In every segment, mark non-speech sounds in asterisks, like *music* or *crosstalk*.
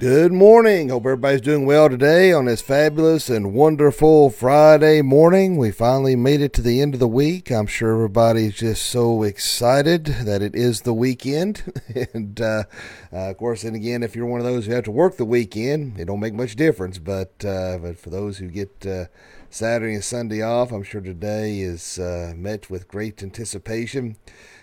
Good morning. Hope everybody's doing well today on this fabulous and wonderful Friday morning. We finally made it to the end of the week. I'm sure everybody's just so excited that it is the weekend. *laughs* and uh, uh, of course, and again, if you're one of those who have to work the weekend, it don't make much difference. But uh, but for those who get uh, Saturday and Sunday off, I'm sure today is uh, met with great anticipation.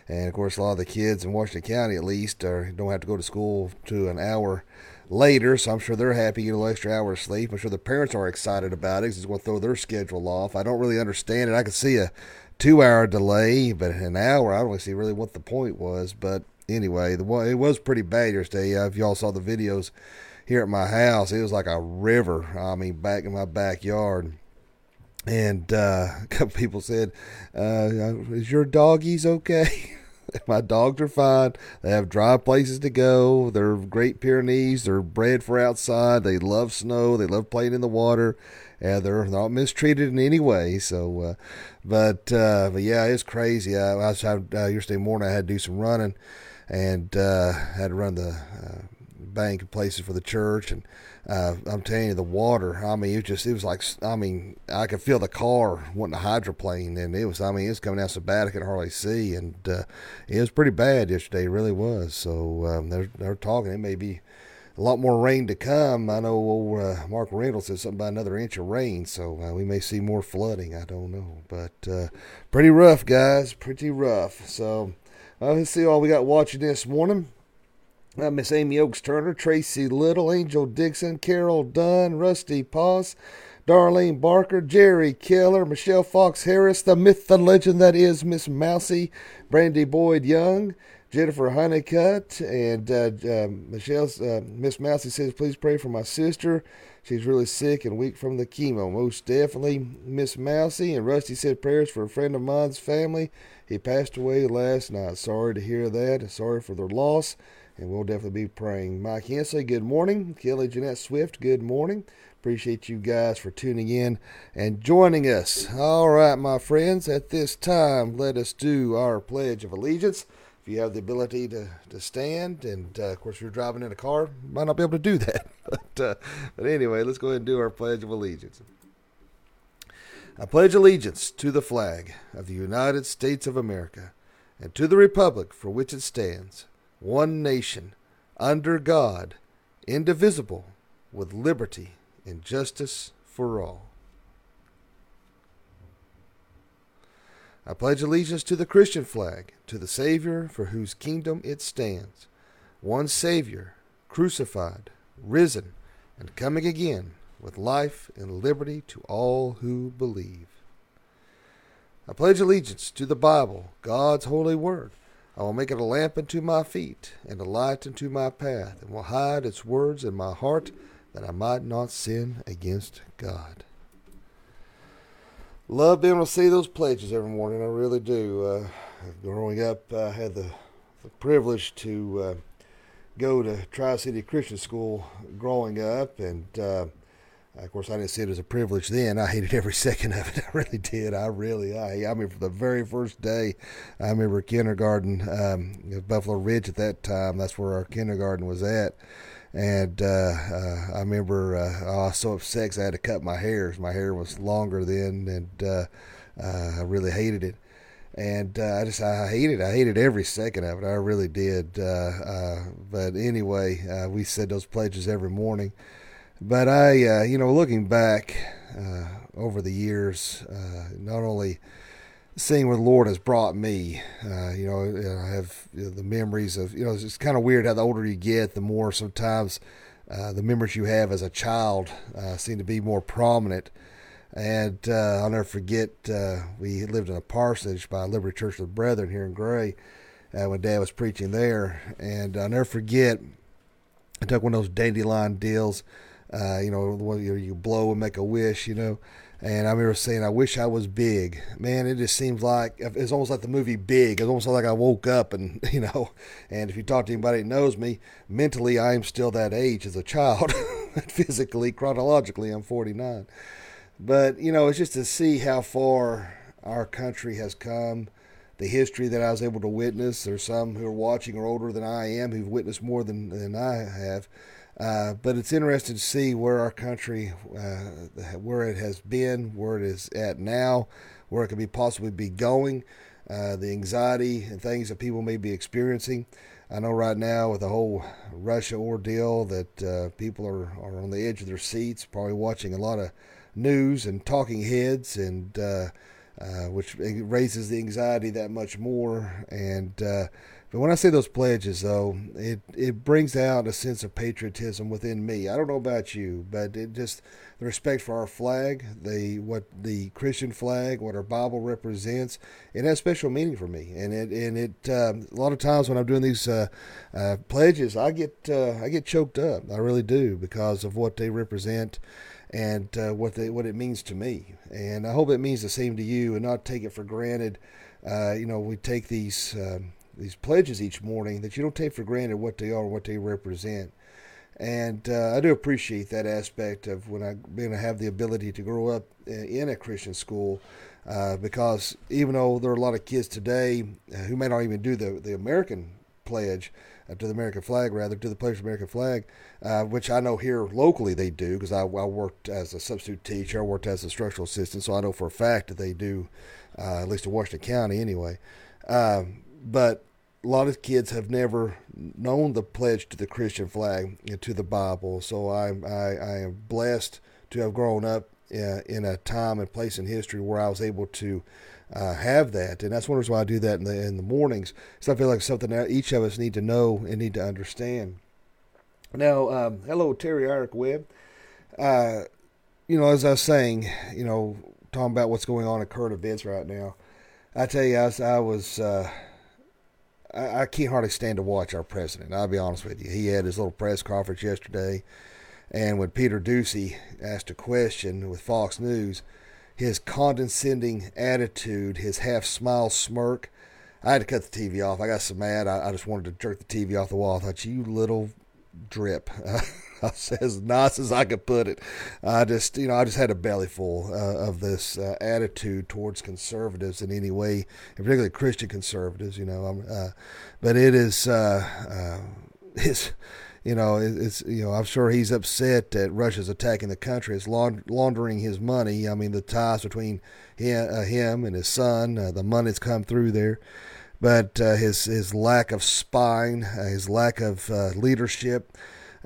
And of course, a lot of the kids in Washington County, at least, are, don't have to go to school to an hour later, so I'm sure they're happy to get a little extra hour of sleep. I'm sure the parents are excited about it because it's going to throw their schedule off. I don't really understand it. I can see a two hour delay, but an hour, I don't really see really what the point was. But anyway, the it was pretty bad yesterday. If y'all saw the videos here at my house, it was like a river. I mean, back in my backyard. And uh, *laughs* a couple people said, uh, "Is your doggies okay?" *laughs* My dogs are fine. They have dry places to go. They're Great Pyrenees. They're bred for outside. They love snow. They love playing in the water. And they're not mistreated in any way. So, uh, but uh, but yeah, it's crazy. I, I uh, yesterday morning. I had to do some running, and uh, had to run the uh, bank and places for the church and uh, I'm telling you, the water. I mean, it was just it was like I mean, I could feel the car wanting to hydroplane, and it was. I mean, it was coming out so bad I could hardly see, and uh, it was pretty bad yesterday. It really was. So um, they're they're talking. It may be a lot more rain to come. I know old, uh, Mark Reynolds said something about another inch of rain, so uh, we may see more flooding. I don't know, but uh, pretty rough, guys. Pretty rough. So let's see all we got watching this morning. Uh, Miss Amy Oaks Turner, Tracy Little, Angel Dixon, Carol Dunn, Rusty Paws, Darlene Barker, Jerry Keller, Michelle Fox Harris, the myth, the legend that is Miss Mousy, Brandy Boyd Young, Jennifer Honeycutt, and uh, uh, Michelle's uh, Miss Mousy says, "Please pray for my sister. She's really sick and weak from the chemo. Most definitely, Miss Mousy." And Rusty said prayers for a friend of mine's family. He passed away last night. Sorry to hear that. Sorry for their loss and we'll definitely be praying. Mike Hensley, good morning. Kelly Jeanette Swift, good morning. Appreciate you guys for tuning in and joining us. All right, my friends, at this time, let us do our Pledge of Allegiance. If you have the ability to, to stand, and uh, of course, if you're driving in a car, might not be able to do that. *laughs* but, uh, but anyway, let's go ahead and do our Pledge of Allegiance. I pledge allegiance to the flag of the United States of America and to the republic for which it stands one nation, under God, indivisible, with liberty and justice for all. I pledge allegiance to the Christian flag, to the Savior for whose kingdom it stands, one Savior, crucified, risen, and coming again with life and liberty to all who believe. I pledge allegiance to the Bible, God's holy word I will make it a lamp unto my feet, and a light unto my path, and will hide its words in my heart, that I might not sin against God. Love being able to see those pledges every morning. I really do. Uh, growing up, I had the, the privilege to uh, go to Tri City Christian School growing up, and uh, of course, I didn't see it as a privilege then. I hated every *laughs* second of it. I really did. I really, I, I mean, from the very first day, I remember kindergarten, um, Buffalo Ridge at that time. That's where our kindergarten was at. And uh, uh, I remember uh, oh, I was so upset I had to cut my hair. My hair was longer then, and uh, uh, I really hated it. And uh, I just I hated I hated every second of it. I really did. but anyway, we said those pledges every morning. But I, uh, you know, looking back uh, over the years, uh, not only seeing where the Lord has brought me, uh, you know, I have you know, the memories of, you know, it's kind of weird how the older you get, the more sometimes uh, the memories you have as a child uh, seem to be more prominent. And I'll never forget, we lived in a parsonage by Liberty Church of the Brethren here in Gray when Dad was preaching there. And I'll never forget, I took one of those dandelion deals uh, you know, you, you blow and make a wish, you know. And I remember saying, I wish I was big. Man, it just seems like it's almost like the movie Big. It's almost like I woke up and, *laughs* you know, and if you talk to anybody that knows me, mentally I am still that age as a child. *laughs* Physically, chronologically, I'm 49. But, you know, it's just to see how far our country has come, the history that I was able to witness. There's some who are watching are older than I am who've witnessed more than, than I have Uh, but it's interesting to see where our country, uh, where it has been, where it is at now, where it could be possibly be going, uh, the anxiety and things that people may be experiencing. I know right now with the whole Russia ordeal that uh, people are, are on the edge of their seats, probably watching a lot of news and talking heads, and uh, which raises the anxiety that much more. And but when I say those pledges, though, it it brings out a sense of patriotism within me. I don't know about you, but it just the respect for our flag, the what the Christian flag, what our Bible represents, it has special meaning for me. And it and it um, a lot of times when I'm doing these uh, uh, pledges, I get uh, I get choked up. I really do because of what they represent and uh, what they what it means to me. And I hope it means the same to you, and not take it for granted. Uh, you know, we take these. Um, these pledges each morning that you don't take for granted what they are, what they represent. And uh, I do appreciate that aspect of when I being to have the ability to grow up in a Christian school, uh, because even though there are a lot of kids today uh, who may not even do the the American pledge uh, to the American flag, rather to the pledge of American flag, uh, which I know here locally they do because I, I, worked as a substitute teacher, I worked as a structural assistant, so I know for a fact that they do, uh, at least in Washington County anyway. Um, but a lot of kids have never known the pledge to the Christian flag and to the Bible. So I, I, I am blessed to have grown up uh, in a time and place in history where I was able to uh, have that, and that's one reason why I do that in the in the mornings. So I feel like something that each of us need to know and need to understand. Now, um, hello, Terry Eric Webb. Uh, you know, as I was saying, you know, talking about what's going on in current events right now, I tell you, I was, I was uh, I, I can't hardly stand to watch our president. I'll be honest with you. He had his little press conference yesterday, and when Peter Doocy asked a question with Fox News, his condescending attitude, his half smile smirk, I had to cut the TV off. I got so mad, I, I just wanted to jerk the TV off the wall. I thought, you little drip. *laughs* as nice as I could put it. I just, you know, I just had a belly full uh, of this uh, attitude towards conservatives in any way, particularly Christian conservatives. You know, uh, but it is, uh, uh, *laughs* it's, you know, it's, you know, I'm sure he's upset that Russia's attacking the country. It's laundering his money. I mean, the ties between him, uh, him and his son, the money's come through there but uh, his his lack of spine, uh, his lack of uh, leadership,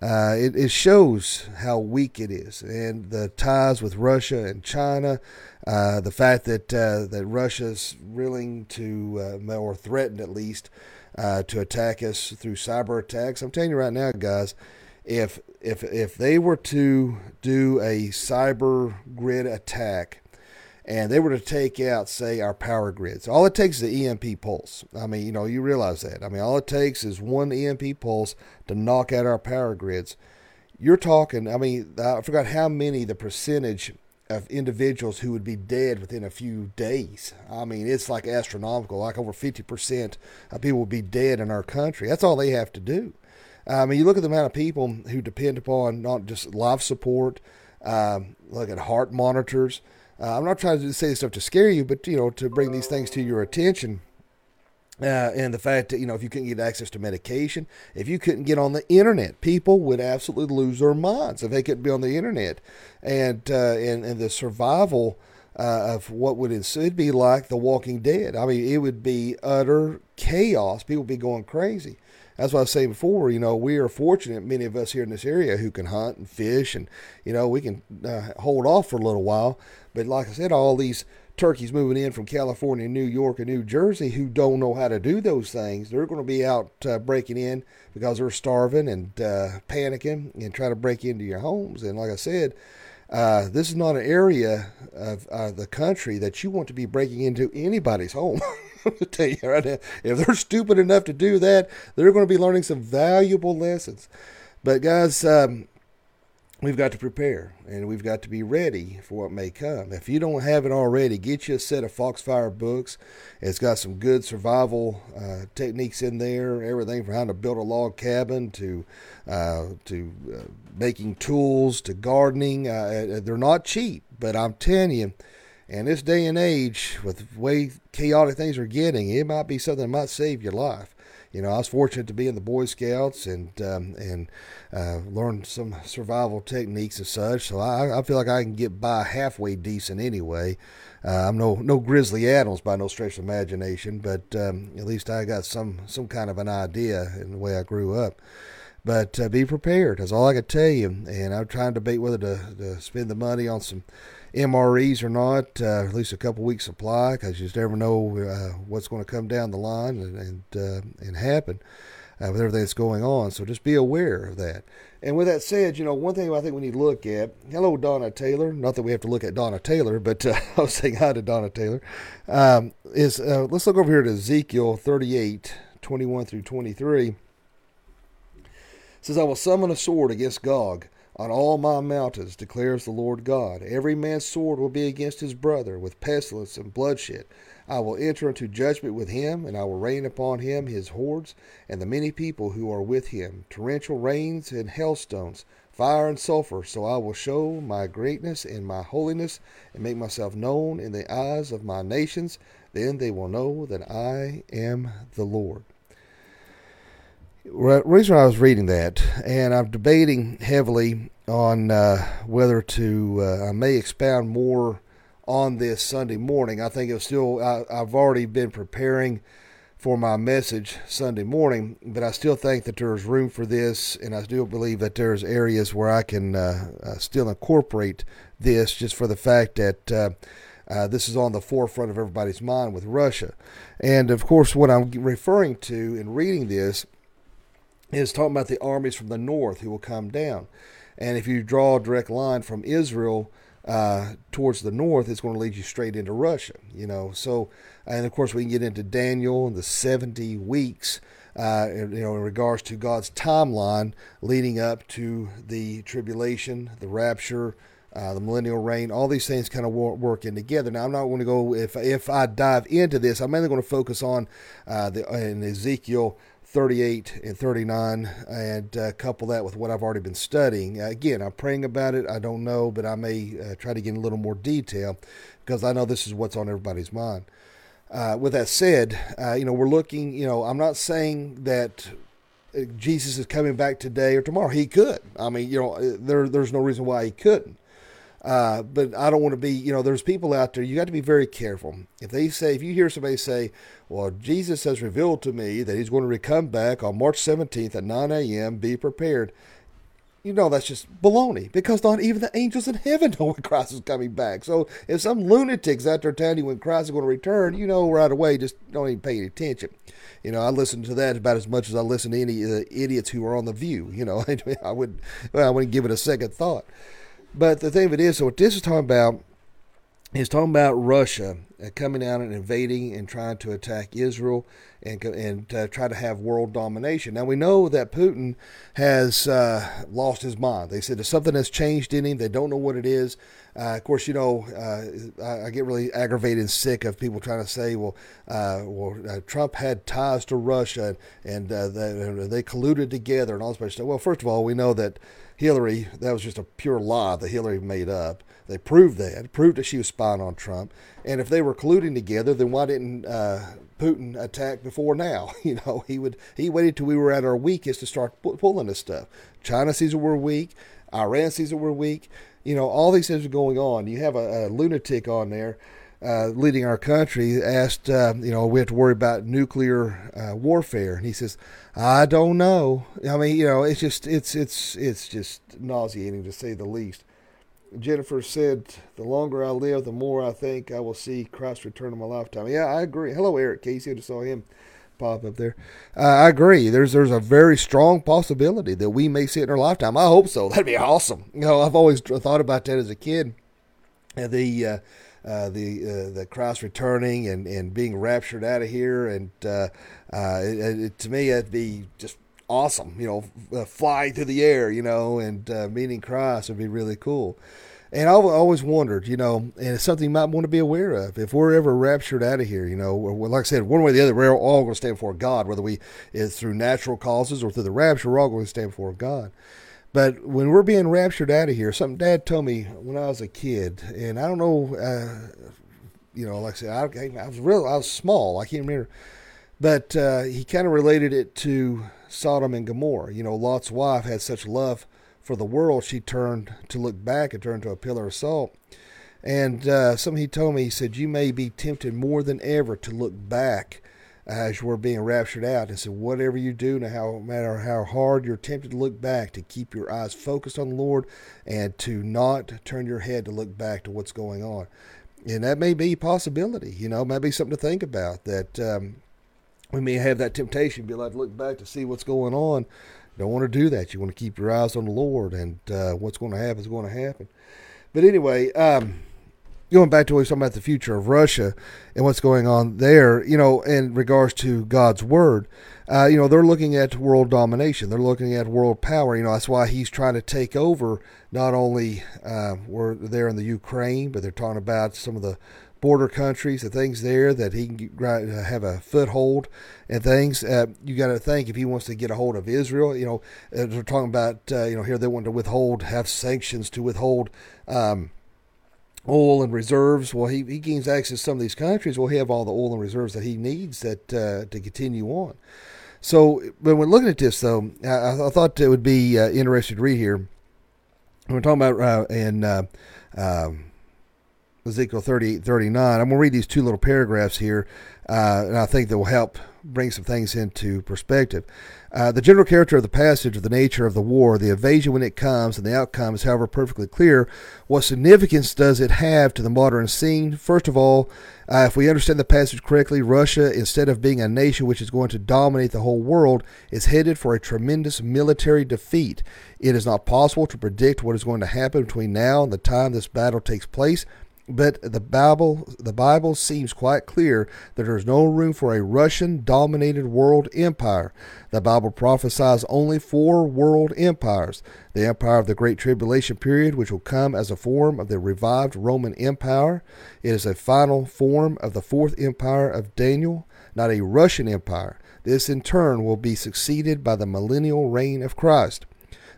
uh, it, it, shows how weak it is, and the ties with Russia and China, uh, the fact that uh, that Russia's willing to, or threatened at least, to attack us through cyber attacks. I'm telling you right now, guys, if if if they were to do a cyber grid attack and they were to take out, say, our power grids, all it takes is an EMP pulse. I mean, you know, you realize that. I mean, all it takes is one EMP pulse to knock out our power grids. You're talking, I mean, I forgot how many the percentage of individuals who would be dead within a few days. I mean, it's like astronomical. Like over 50% of people would be dead in our country. That's all they have to do. I mean, you look at the amount of people who depend upon not just life support, um, look at heart monitors. Uh, I'm not trying to say this stuff to scare you, but you know, to bring these things to your attention. Uh, and the fact that you know if you couldn't get access to medication, if you couldn't get on the internet, people would absolutely lose their minds if they couldn't be on the internet, and uh, and and the survival uh, of what would ensue it'd be like The Walking Dead. I mean, it would be utter chaos. People would be going crazy. That's what I was saying before. You know, we are fortunate, many of us here in this area, who can hunt and fish, and you know, we can uh, hold off for a little while. But like I said, all these turkeys moving in from California, New York, and New Jersey who don't know how to do those things, they're going to be out uh, breaking in because they're starving and uh, panicking and trying to break into your homes. And like I said, uh, this is not an area of uh, the country that you want to be breaking into anybody's home. *laughs* *laughs* i tell you right now, if they're stupid enough to do that, they're going to be learning some valuable lessons. But guys, um, we've got to prepare and we've got to be ready for what may come. If you don't have it already, get you a set of Foxfire books. It's got some good survival uh, techniques in there, everything from how to build a log cabin to uh, to uh, making tools to gardening. Uh, uh, they're not cheap, but I'm telling you, in this day and age, with the way chaotic things are getting, it might be something that might save your life You know, I was fortunate to be in the Boy Scouts and um, and uh, learn some survival techniques and such. So I, I feel like I can get by halfway decent anyway. Uh, I'm no no Grizzly Adams by no stretch of imagination, but um, at least I got some some kind of an idea in the way I grew up. But uh, be prepared. That's all I can tell you. And I'm trying to debate whether to, to spend the money on some MREs or not, uh, at least a couple weeks supply, because you just never know uh, what's going to come down the line and and, uh, and happen uh, with everything that's going on. So just be aware of that. And with that said, you know, one thing I think we need to look at, hello, Donna Taylor. Not that we have to look at Donna Taylor, but uh, *laughs* I was saying hi to Donna Taylor. Um, is uh, Let's look over here to Ezekiel 38, 21 through 23. It says, I will summon a sword against Gog on all my mountains, declares the Lord God. Every man's sword will be against his brother, with pestilence and bloodshed. I will enter into judgment with him, and I will rain upon him his hordes, and the many people who are with him, torrential rains and hailstones, fire and sulfur. So I will show my greatness and my holiness, and make myself known in the eyes of my nations. Then they will know that I am the Lord reason I was reading that, and I'm debating heavily on uh, whether to uh, I may expound more on this Sunday morning. I think it's still I, I've already been preparing for my message Sunday morning, but I still think that there's room for this, and I still believe that there's areas where I can uh, uh, still incorporate this, just for the fact that. Uh, uh, this is on the forefront of everybody's mind with Russia. And of course, what I'm referring to in reading this is talking about the armies from the north who will come down. And if you draw a direct line from Israel uh, towards the north, it's going to lead you straight into Russia. You know, so and of course we can get into Daniel and the seventy weeks. Uh, you know, in regards to God's timeline leading up to the tribulation, the rapture, uh, the millennial reign, all these things kind of work in together. Now, I'm not going to go if if I dive into this. I'm mainly going to focus on uh, the in Ezekiel 38 and 39 and uh, couple that with what I've already been studying. Uh, again, I'm praying about it. I don't know, but I may uh, try to get a little more detail because I know this is what's on everybody's mind. Uh, with that said, uh, you know, we're looking, you know, I'm not saying that uh, Jesus is coming back today or tomorrow. He could. I mean, you know, there, there's no reason why he couldn't. Uh, but I don't want to be, you know, there's people out there, you got to be very careful. If they say, if you hear somebody say, well, Jesus has revealed to me that he's going to come back on March 17th at 9 a.m., be prepared. You know, that's just baloney because not even the angels in heaven *laughs* know when Christ is coming back. So if some lunatics out there telling you when Christ is going to return, you know right away, just don't even pay any attention. You know, I listen to that about as much as I listen to any uh, idiots who are on The View. You know, *laughs* I would, I wouldn't give it a second thought. But the thing of it is, so what this is talking about is talking about Russia uh, coming out and invading and trying to attack Israel and and uh, try to have world domination. Now we know that Putin has uh, lost his mind. They said there's something has changed in him. They don't know what it is. Uh, of course, you know uh, I, I, get really aggravated and sick of people trying to say, well, uh, well, Trump had ties to Russia and, and they, they colluded together and all this stuff. Well, first of all, we know that Hillary, that was just a pure lie that Hillary made up. They proved that, proved that she was spying on Trump. And if they were colluding together, then why didn't uh, Putin attack before now? *laughs* You know, he would he waited till we were at our weakest to start pulling this stuff. China sees that we're weak. Iran sees that we're weak. You know, all these things are going on. You have a, a lunatic on there uh, leading our country asked, uh, you know, we have to worry about nuclear uh, warfare, and he says, "I don't know." I mean, you know, it's just it's it's it's just nauseating to say the least. Jennifer said, "The longer I live, the more I think I will see Christ return in my lifetime." Yeah, I agree. Hello, Eric Casey. I just saw him pop up there. Uh, I agree. There's there's a very strong possibility that we may see it in our lifetime. I hope so. That'd be awesome. You know, I've always thought about that as a kid. The uh, the uh, the Christ returning and, and being raptured out of here, and uh, uh it, it, to me that'd be just awesome. You know, flying through the air, you know, and meeting Christ would be really cool. And I've always wondered, you know, and it's something you might want to be aware of. If we're ever raptured out of here, you know, like I said, one way or the other, we're all going to stand before God, whether we is through natural causes or through the rapture, we're all going to stand before God. But when we're being raptured out of here, something Dad told me when I was a kid, and I don't know, uh, you know, like I said, I, I, was real, I was small. I can't remember. But uh, he kind of related it to Sodom and Gomorrah. You know, Lot's wife had such love for the world, she turned to look back and turned to a pillar of salt. And uh, something he told me, he said, You may be tempted more than ever to look back as we're being raptured out. And said, Whatever you do, no matter how hard you're tempted to look back, to keep your eyes focused on the Lord and to not turn your head to look back to what's going on. And that may be a possibility, you know, maybe something to think about that um, we may have that temptation, to be like look back to see what's going on. Don't want to do that. You want to keep your eyes on the Lord, and uh, what's going to happen is going to happen. But anyway, um, going back to what we were talking about the future of Russia and what's going on there, you know, in regards to God's word, uh, you know, they're looking at world domination. They're looking at world power. You know, that's why he's trying to take over not only uh, we're there in the Ukraine, but they're talking about some of the border countries the things there that he can have a foothold and things. Uh, you got to think if he wants to get a hold of Israel, you know, uh, they're talking about, uh, you know, here they want to withhold, have sanctions to withhold. Um, oil and reserves. Well, he, he gains access to some of these countries. Well, have all the oil and reserves that he needs that uh, to continue on. So, but when looking at this, though, I, I thought it would be uh, interesting to read here. We're talking about uh, in uh, um, Ezekiel 38, 39. I'm going to read these two little paragraphs here, uh, and I think that will help bring some things into perspective. Uh, the general character of the passage, the nature of the war, the evasion when it comes, and the outcome is, however, perfectly clear. What significance does it have to the modern scene? First of all, uh, if we understand the passage correctly, Russia, instead of being a nation which is going to dominate the whole world, is headed for a tremendous military defeat. It is not possible to predict what is going to happen between now and the time this battle takes place. But the Bible, the Bible seems quite clear that there is no room for a Russian-dominated world empire. The Bible prophesies only four world empires: the empire of the Great Tribulation period, which will come as a form of the revived Roman Empire. It is a final form of the fourth empire of Daniel, not a Russian empire. This, in turn, will be succeeded by the millennial reign of Christ.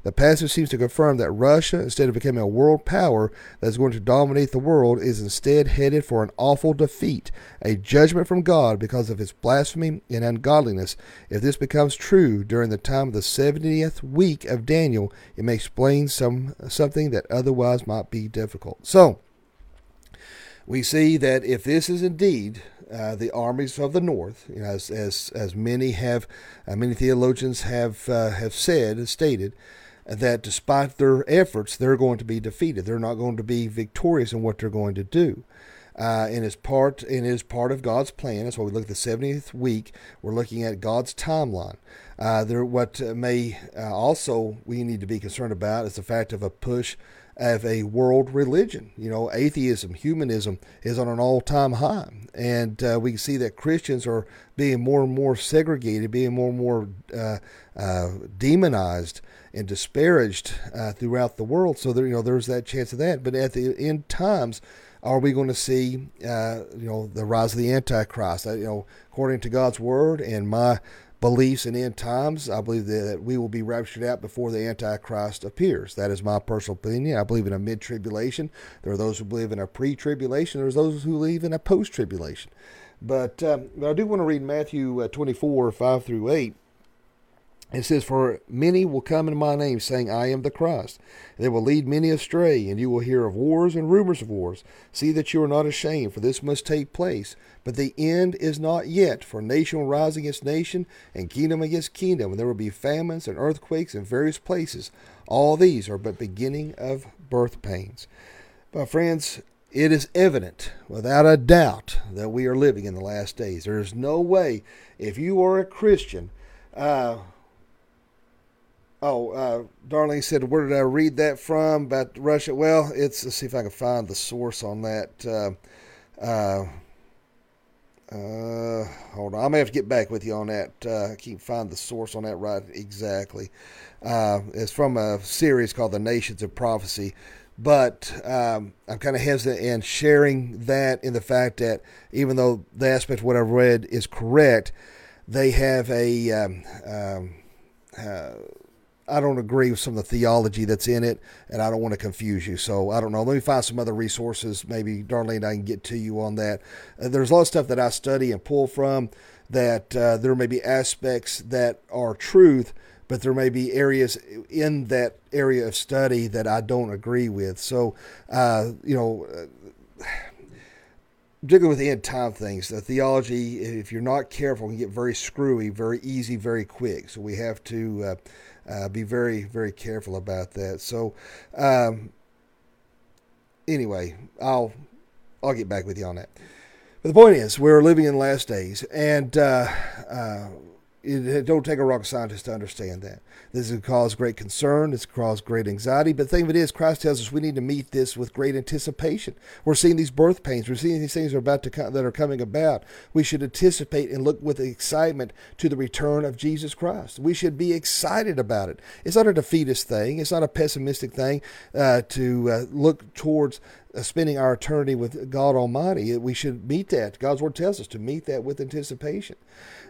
The passage seems to confirm that Russia, instead of becoming a world power that is going to dominate the world, is instead headed for an awful defeat, a judgment from God because of its blasphemy and ungodliness. If this becomes true during the time of the 70th week of Daniel, it may explain some something that otherwise might be difficult. So, we see that if this is indeed uh, the armies of the north, you know, as as as many have, uh, many theologians have uh, have said and stated, that despite their efforts, they're going to be defeated. They're not going to be victorious in what they're going to do. Uh, and is part and is part of God's plan. That's why we look at the 70th week. We're looking at God's timeline. Uh, there, what may uh, also we need to be concerned about is the fact of a push of a world religion. You know, atheism, humanism is on an all-time high, and uh, we see that Christians are being more and more segregated, being more and more uh, uh, demonized and disparaged uh, throughout the world. So there, you know, there's that chance of that. But at the end times, are we going to see, uh, you know, the rise of the Antichrist? you know, according to God's word and my beliefs in end times, I believe that we will be raptured out before the Antichrist appears. That is my personal opinion. I believe in a mid tribulation. There are those who believe in a pre tribulation. There's those who believe in a post tribulation. But, um, but I do want to read Matthew uh, 24, 5 through 8. It says, For many will come in my name, saying, I am the Christ. They will lead many astray, and you will hear of wars and rumors of wars. See that you are not ashamed, for this must take place. But the end is not yet, for nation will rise against nation, and kingdom against kingdom, and there will be famines and earthquakes in various places. All these are but beginning of birth pains. But friends, it is evident, without a doubt, that we are living in the last days. There is no way, if you are a Christian, uh, Oh, uh, Darlene said, where did I read that from about Russia? Well, it's, let's see if I can find the source on that. Uh, uh, uh, hold on. I may have to get back with you on that. Uh, I can't find the source on that right exactly. Uh, it's from a series called The Nations of Prophecy. But um, I'm kind of hesitant in sharing that in the fact that even though the aspect of what I've read is correct, they have a. Um, um, uh, I don't agree with some of the theology that's in it, and I don't want to confuse you. So I don't know. Let me find some other resources. Maybe Darlene, I can get to you on that. Uh, there's a lot of stuff that I study and pull from. that uh, there may be aspects that are truth, but there may be areas in that area of study that I don't agree with. So, uh, you know, uh, particularly with the end time things, the theology, if you're not careful, can get very screwy, very easy, very quick. So we have to uh, uh, be very, very careful about that. So, um, anyway, I'll I'll get back with you on that. But the point is, we're living in the last days, and uh, uh, it don't take a rocket scientist to understand that. This has caused great concern. It's caused great anxiety. But the thing of it is, Christ tells us we need to meet this with great anticipation. We're seeing these birth pains. We're seeing these things are about to come, that are coming about. We should anticipate and look with excitement to the return of Jesus Christ. We should be excited about it. It's not a defeatist thing. It's not a pessimistic thing uh, to uh, look towards spending our eternity with God Almighty. We should meet that. God's Word tells us to meet that with anticipation.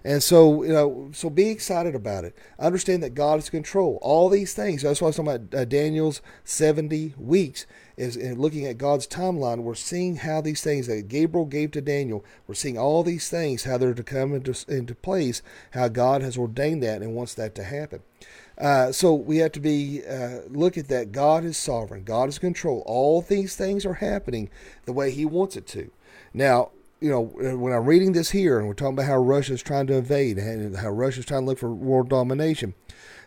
And so, you know, so be excited about it. Understand that God is in control. All these things. That's why I was talking about uh, Daniel's 70 weeks. Is in looking at God's timeline, we're seeing how these things that Gabriel gave to Daniel, we're seeing all these things, how they're to come into, into place, how God has ordained that and wants that to happen. Uh, so we have to be uh, look at that. God is sovereign. God is control. All these things are happening the way He wants it to. Now, you know, when I'm reading this here, and we're talking about how Russia is trying to invade and how Russia is trying to look for world domination,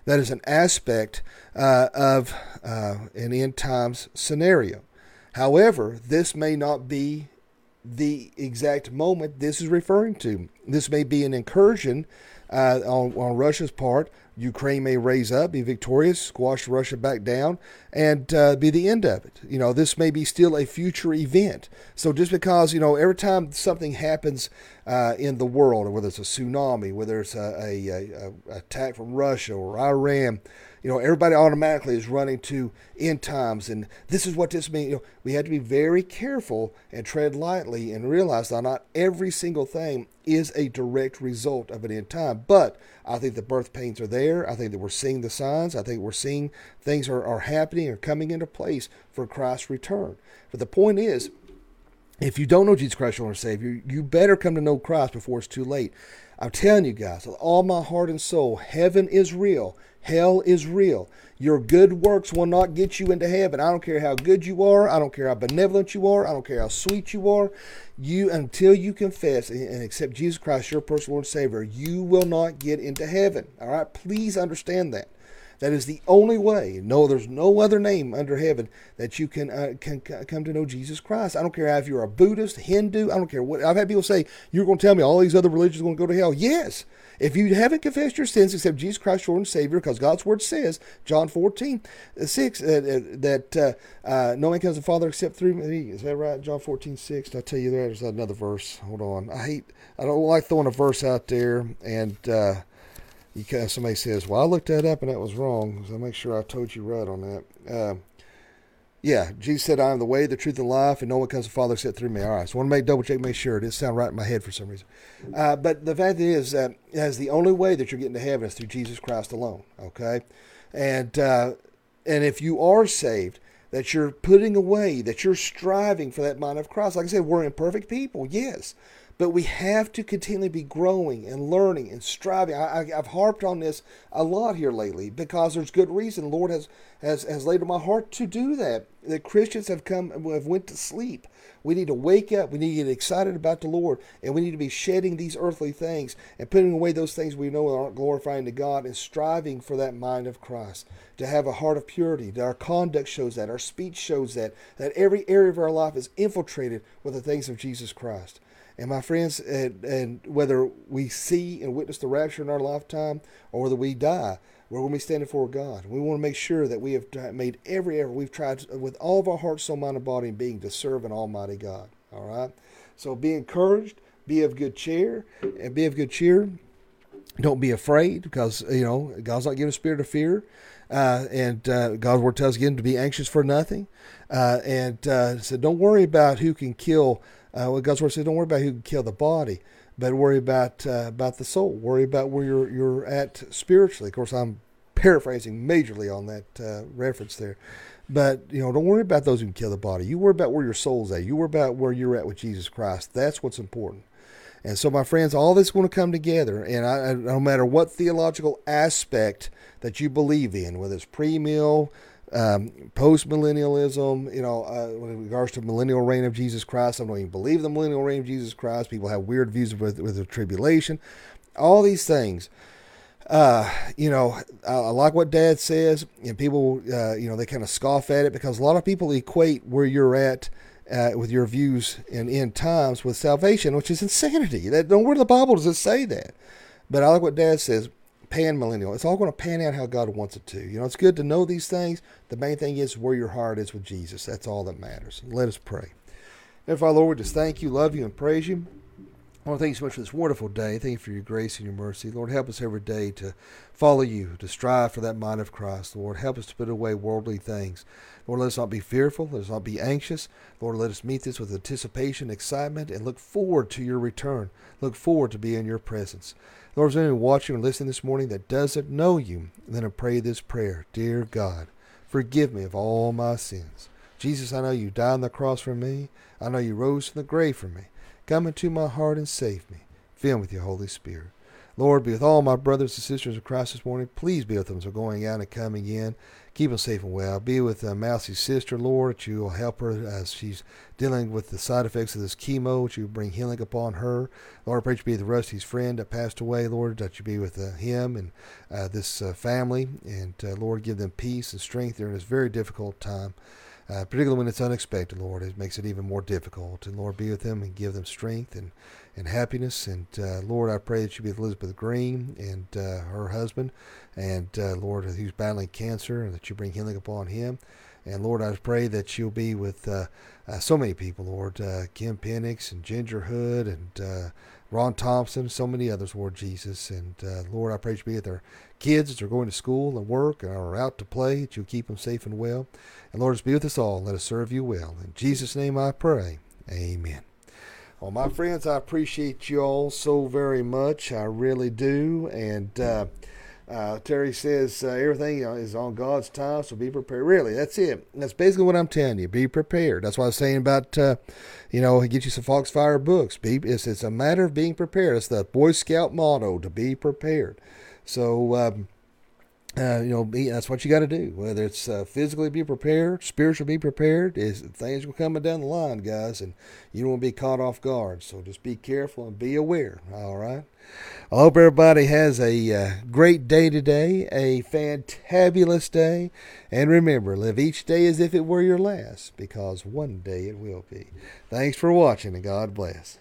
that is an aspect uh, of uh, an end times scenario. However, this may not be the exact moment this is referring to. This may be an incursion uh, on, on Russia's part Ukraine may raise up, be victorious, squash Russia back down, and uh, be the end of it. You know, this may be still a future event. So just because, you know, every time something happens uh, in the world, whether it's a tsunami, whether it's a, a, a, a attack from Russia or Iran, you know, everybody automatically is running to end times, and this is what this means. You know, we have to be very careful and tread lightly and realize that not every single thing is a direct result of an end time. But I think the birth pains are there. I think that we're seeing the signs. I think we're seeing things are, are happening or coming into place for Christ's return. But the point is, if you don't know Jesus Christ, your Savior, you better come to know Christ before it's too late. I'm telling you guys, with all my heart and soul, heaven is real. Hell is real. Your good works will not get you into heaven. I don't care how good you are. I don't care how benevolent you are. I don't care how sweet you are. You until you confess and accept Jesus Christ, your personal Lord and Savior, you will not get into heaven. All right, please understand that. That is the only way. No, there's no other name under heaven that you can uh, can come to know Jesus Christ. I don't care if you're a Buddhist, Hindu. I don't care what. I've had people say you're going to tell me all these other religions are going to go to hell. Yes, if you haven't confessed your sins except Jesus Christ, Lord and Savior, because God's Word says, John 14, uh, 6, uh, uh, that uh, uh, no man comes to the Father except through me. Is that right? John 14, 6. I'll tell you there's another verse. Hold on. I hate, I don't like throwing a verse out there and uh, you somebody says, well, I looked that up and that was wrong. So I make sure I told you right on that. Yeah, Jesus said, I am the way, the truth, and life, and no one comes to the Father except through me. All right, so I want to make double check, make sure it didn't sound right in my head for some reason. Uh, but the fact is that as the only way that you're getting to heaven is through Jesus Christ alone. Okay, and uh, and if you are saved, that you're putting away, that you're striving for that mind of Christ. Like I said, we're imperfect people, yes, but we have to continually be growing and learning and striving. I, have harped on this a lot here lately because there's good reason. The Lord has, has, has laid on my heart to do that. The Christians have come have went to sleep. We need to wake up. We need to get excited about the Lord, and we need to be shedding these earthly things and putting away those things we know aren't glorifying to God and striving for that mind of Christ. To have a heart of purity. That our conduct shows that. Our speech shows that. That every area of our life is infiltrated with the things of Jesus Christ. And my friends, and, and, whether we see and witness the rapture in our lifetime or whether we die, we're going to be standing before God. We want to make sure that we have made every effort. We've tried with all of our heart, soul, mind, and body and being to serve an Almighty God. All right. So be encouraged. Be of good cheer, and be of good cheer. Don't be afraid, because you know God's not giving a spirit of fear. Uh, and uh, God's word tells again to be anxious for nothing. Uh, and uh, so don't worry about who can kill uh, God's word says, "Don't worry about who can kill the body, but worry about uh, about the soul. Worry about where you're you're at spiritually." Of course, I'm paraphrasing majorly on that uh, reference there, but you know, don't worry about those who can kill the body. You worry about where your soul's at. You worry about where you're at with Jesus Christ. That's what's important. And so, my friends, all this is going to come together. And I, no matter what theological aspect that you believe in, whether it's pre-mill, um, post millennialism, you know, uh, in regards to millennial reign of Jesus Christ, I don't even believe the millennial reign of Jesus Christ. People have weird views with, with the tribulation. All these things uh, you know, I, I, like what Dad says, and people, uh, you know, they kind of scoff at it because a lot of people equate where you're at uh, with your views in end times with salvation, which is insanity. That nowhere in the Bible does it say that. But I like what Dad says. Pan millennial. It's all going to pan out how God wants it to. You know, it's good to know these things. The main thing is where your heart is with Jesus. That's all that matters. Let us pray. And Father, Lord, we just thank you, love you, and praise you. I want to thank you so much for this wonderful day. Thank you for your grace and your mercy. Lord, help us every day to follow you, to strive for that mind of Christ. Lord, help us to put away worldly things. Lord, let us not be fearful. Let us not be anxious. Lord, let us meet this with anticipation, excitement, and look forward to your return. Look forward to being in your presence. Lord, if there's anyone watching or listening this morning that doesn't know you, then I pray this prayer Dear God, forgive me of all my sins. Jesus, I know you died on the cross for me. I know you rose from the grave for me. Come into my heart and save me. Fill me with your Holy Spirit. Lord, be with all my brothers and sisters in Christ this morning. Please be with them as they're going out and coming in. Keep them safe and well. Be with uh, Mousie's sister, Lord, that you will help her as she's dealing with the side effects of this chemo, that you bring healing upon her. Lord, I pray you be with Rusty's friend that passed away, Lord, that you be with uh, him and uh, this uh, family. And uh, Lord, give them peace and strength during this very difficult time uh, particularly when it's unexpected, Lord. It makes it even more difficult. And Lord, be with them and give them strength and, and happiness. And uh, Lord, I pray that you be with Elizabeth Green and uh, her husband, and uh, Lord, who's battling cancer, and that you bring healing upon him. And Lord, I pray that you'll be with uh, uh, so many people, Lord, Kim Penix and Ginger Hood and Ron Thompson, so many others, Lord Jesus. And uh, Lord, I pray you be with our kids as they're going to school and work and are out to play, that you'll keep them safe and well. And Lord, just be with us all let us serve you well. In Jesus' name I pray. Amen. Well, my friends, I appreciate you all so very much. I really do. And uh, uh, Terry says uh, everything is on God's time, so be prepared. Really, that's it. That's basically what I'm telling you. Be prepared. That's what I was saying about, uh, you know, get you some Foxfire books. Be, it's, it's a matter of being prepared. It's the Boy Scout motto to be prepared. So, um, uh, you know, be, that's what you got to do. Whether it's uh, physically be prepared, spiritually be prepared, is things are coming down the line, guys, and you don't want to be caught off guard. So just be careful and be aware. All right. I hope everybody has a uh, great day today, a fantabulous day, and remember, live each day as if it were your last, because one day it will be. Thanks for watching, and God bless.